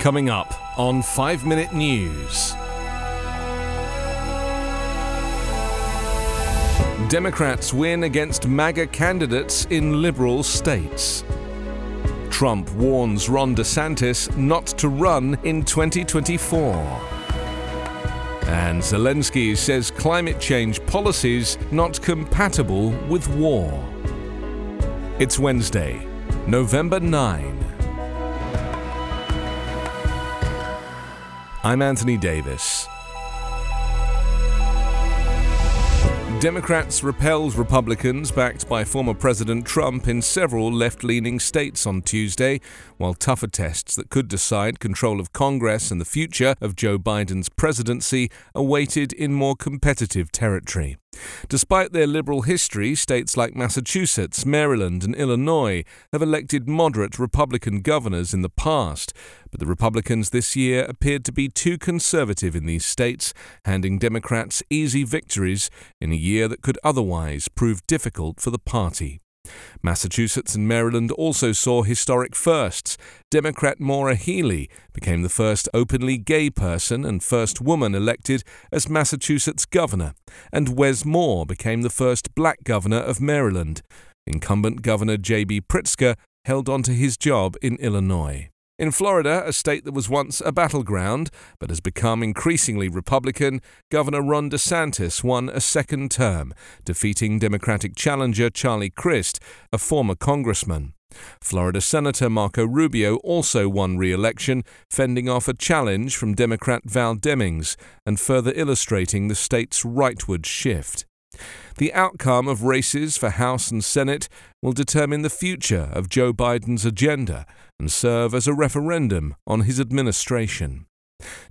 Coming up on 5 Minute News. Democrats win against MAGA candidates in liberal states. Trump warns Ron DeSantis not to run in 2024. And Zelensky says climate change policies not compatible with war. It's Wednesday, November 9. I'm Anthony Davis. Democrats repelled Republicans backed by former President Trump in several left leaning states on Tuesday, while tougher tests that could decide control of Congress and the future of Joe Biden's presidency awaited in more competitive territory. Despite their liberal history, states like Massachusetts, Maryland, and Illinois have elected moderate Republican governors in the past, but the Republicans this year appeared to be too conservative in these states, handing Democrats easy victories in a year that could otherwise prove difficult for the party. Massachusetts and Maryland also saw historic firsts. Democrat Maura Healey became the first openly gay person and first woman elected as Massachusetts governor, and Wes Moore became the first black governor of Maryland. Incumbent Governor J.B. Pritzker held on to his job in Illinois. In Florida, a state that was once a battleground but has become increasingly Republican, Governor Ron DeSantis won a second term, defeating Democratic challenger Charlie Crist, a former congressman. Florida Senator Marco Rubio also won re election, fending off a challenge from Democrat Val Demings and further illustrating the state's rightward shift. The outcome of races for House and Senate will determine the future of Joe Biden's agenda and serve as a referendum on his administration.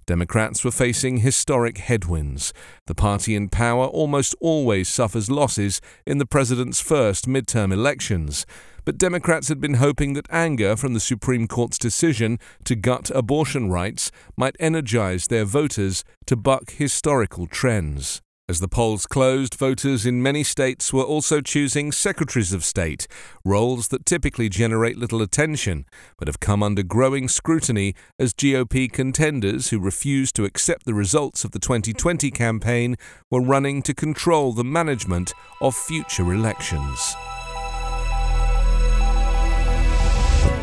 Democrats were facing historic headwinds. The party in power almost always suffers losses in the president's first midterm elections. But Democrats had been hoping that anger from the Supreme Court's decision to gut abortion rights might energize their voters to buck historical trends. As the polls closed, voters in many states were also choosing secretaries of state, roles that typically generate little attention, but have come under growing scrutiny as GOP contenders who refused to accept the results of the 2020 campaign were running to control the management of future elections.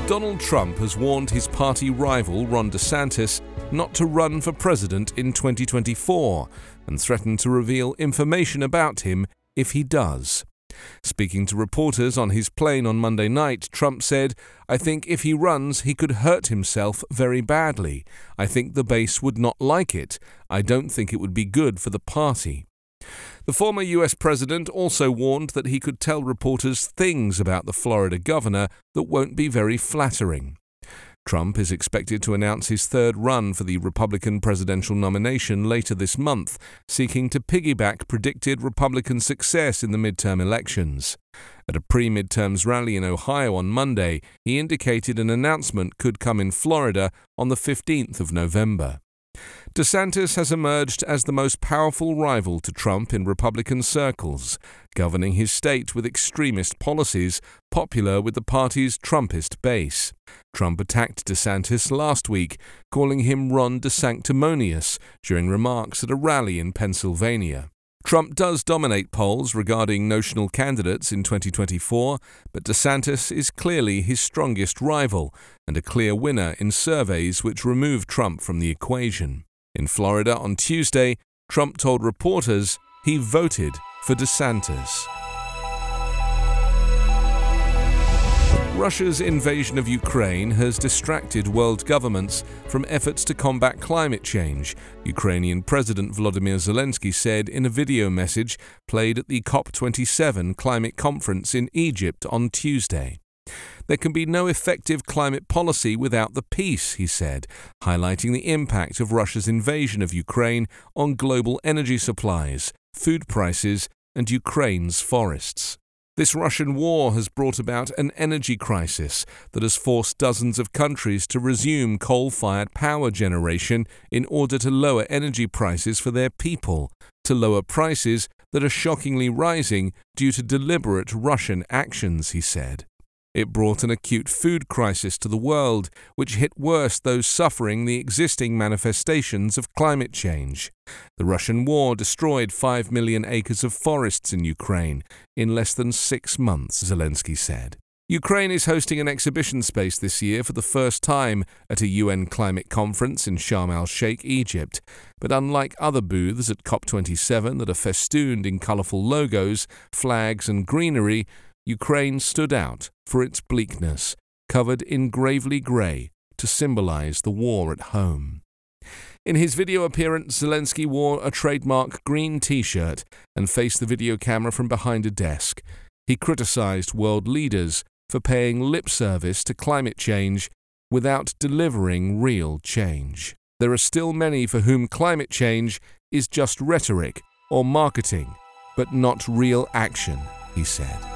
Donald Trump has warned his party rival Ron DeSantis not to run for president in 2024 and threatened to reveal information about him if he does. Speaking to reporters on his plane on Monday night, Trump said, I think if he runs, he could hurt himself very badly. I think the base would not like it. I don't think it would be good for the party. The former US president also warned that he could tell reporters things about the Florida governor that won't be very flattering. Trump is expected to announce his third run for the Republican presidential nomination later this month, seeking to piggyback predicted Republican success in the midterm elections. At a pre midterms rally in Ohio on Monday, he indicated an announcement could come in Florida on the 15th of November. DeSantis has emerged as the most powerful rival to Trump in Republican circles, governing his state with extremist policies popular with the party's Trumpist base. Trump attacked DeSantis last week, calling him Ron DeSanctimonious during remarks at a rally in Pennsylvania. Trump does dominate polls regarding notional candidates in 2024, but DeSantis is clearly his strongest rival and a clear winner in surveys which remove Trump from the equation. In Florida on Tuesday, Trump told reporters he voted for DeSantis. Russia's invasion of Ukraine has distracted world governments from efforts to combat climate change, Ukrainian President Volodymyr Zelensky said in a video message played at the COP27 climate conference in Egypt on Tuesday. There can be no effective climate policy without the peace, he said, highlighting the impact of Russia's invasion of Ukraine on global energy supplies, food prices, and Ukraine's forests. This Russian war has brought about an energy crisis that has forced dozens of countries to resume coal fired power generation in order to lower energy prices for their people, to lower prices that are shockingly rising due to deliberate Russian actions, he said. It brought an acute food crisis to the world, which hit worse those suffering the existing manifestations of climate change. The Russian war destroyed 5 million acres of forests in Ukraine in less than six months, Zelensky said. Ukraine is hosting an exhibition space this year for the first time at a UN climate conference in Sharm el Sheikh, Egypt. But unlike other booths at COP27 that are festooned in colourful logos, flags, and greenery, Ukraine stood out for its bleakness, covered in gravely grey to symbolise the war at home. In his video appearance, Zelensky wore a trademark green t shirt and faced the video camera from behind a desk. He criticised world leaders for paying lip service to climate change without delivering real change. There are still many for whom climate change is just rhetoric or marketing, but not real action, he said.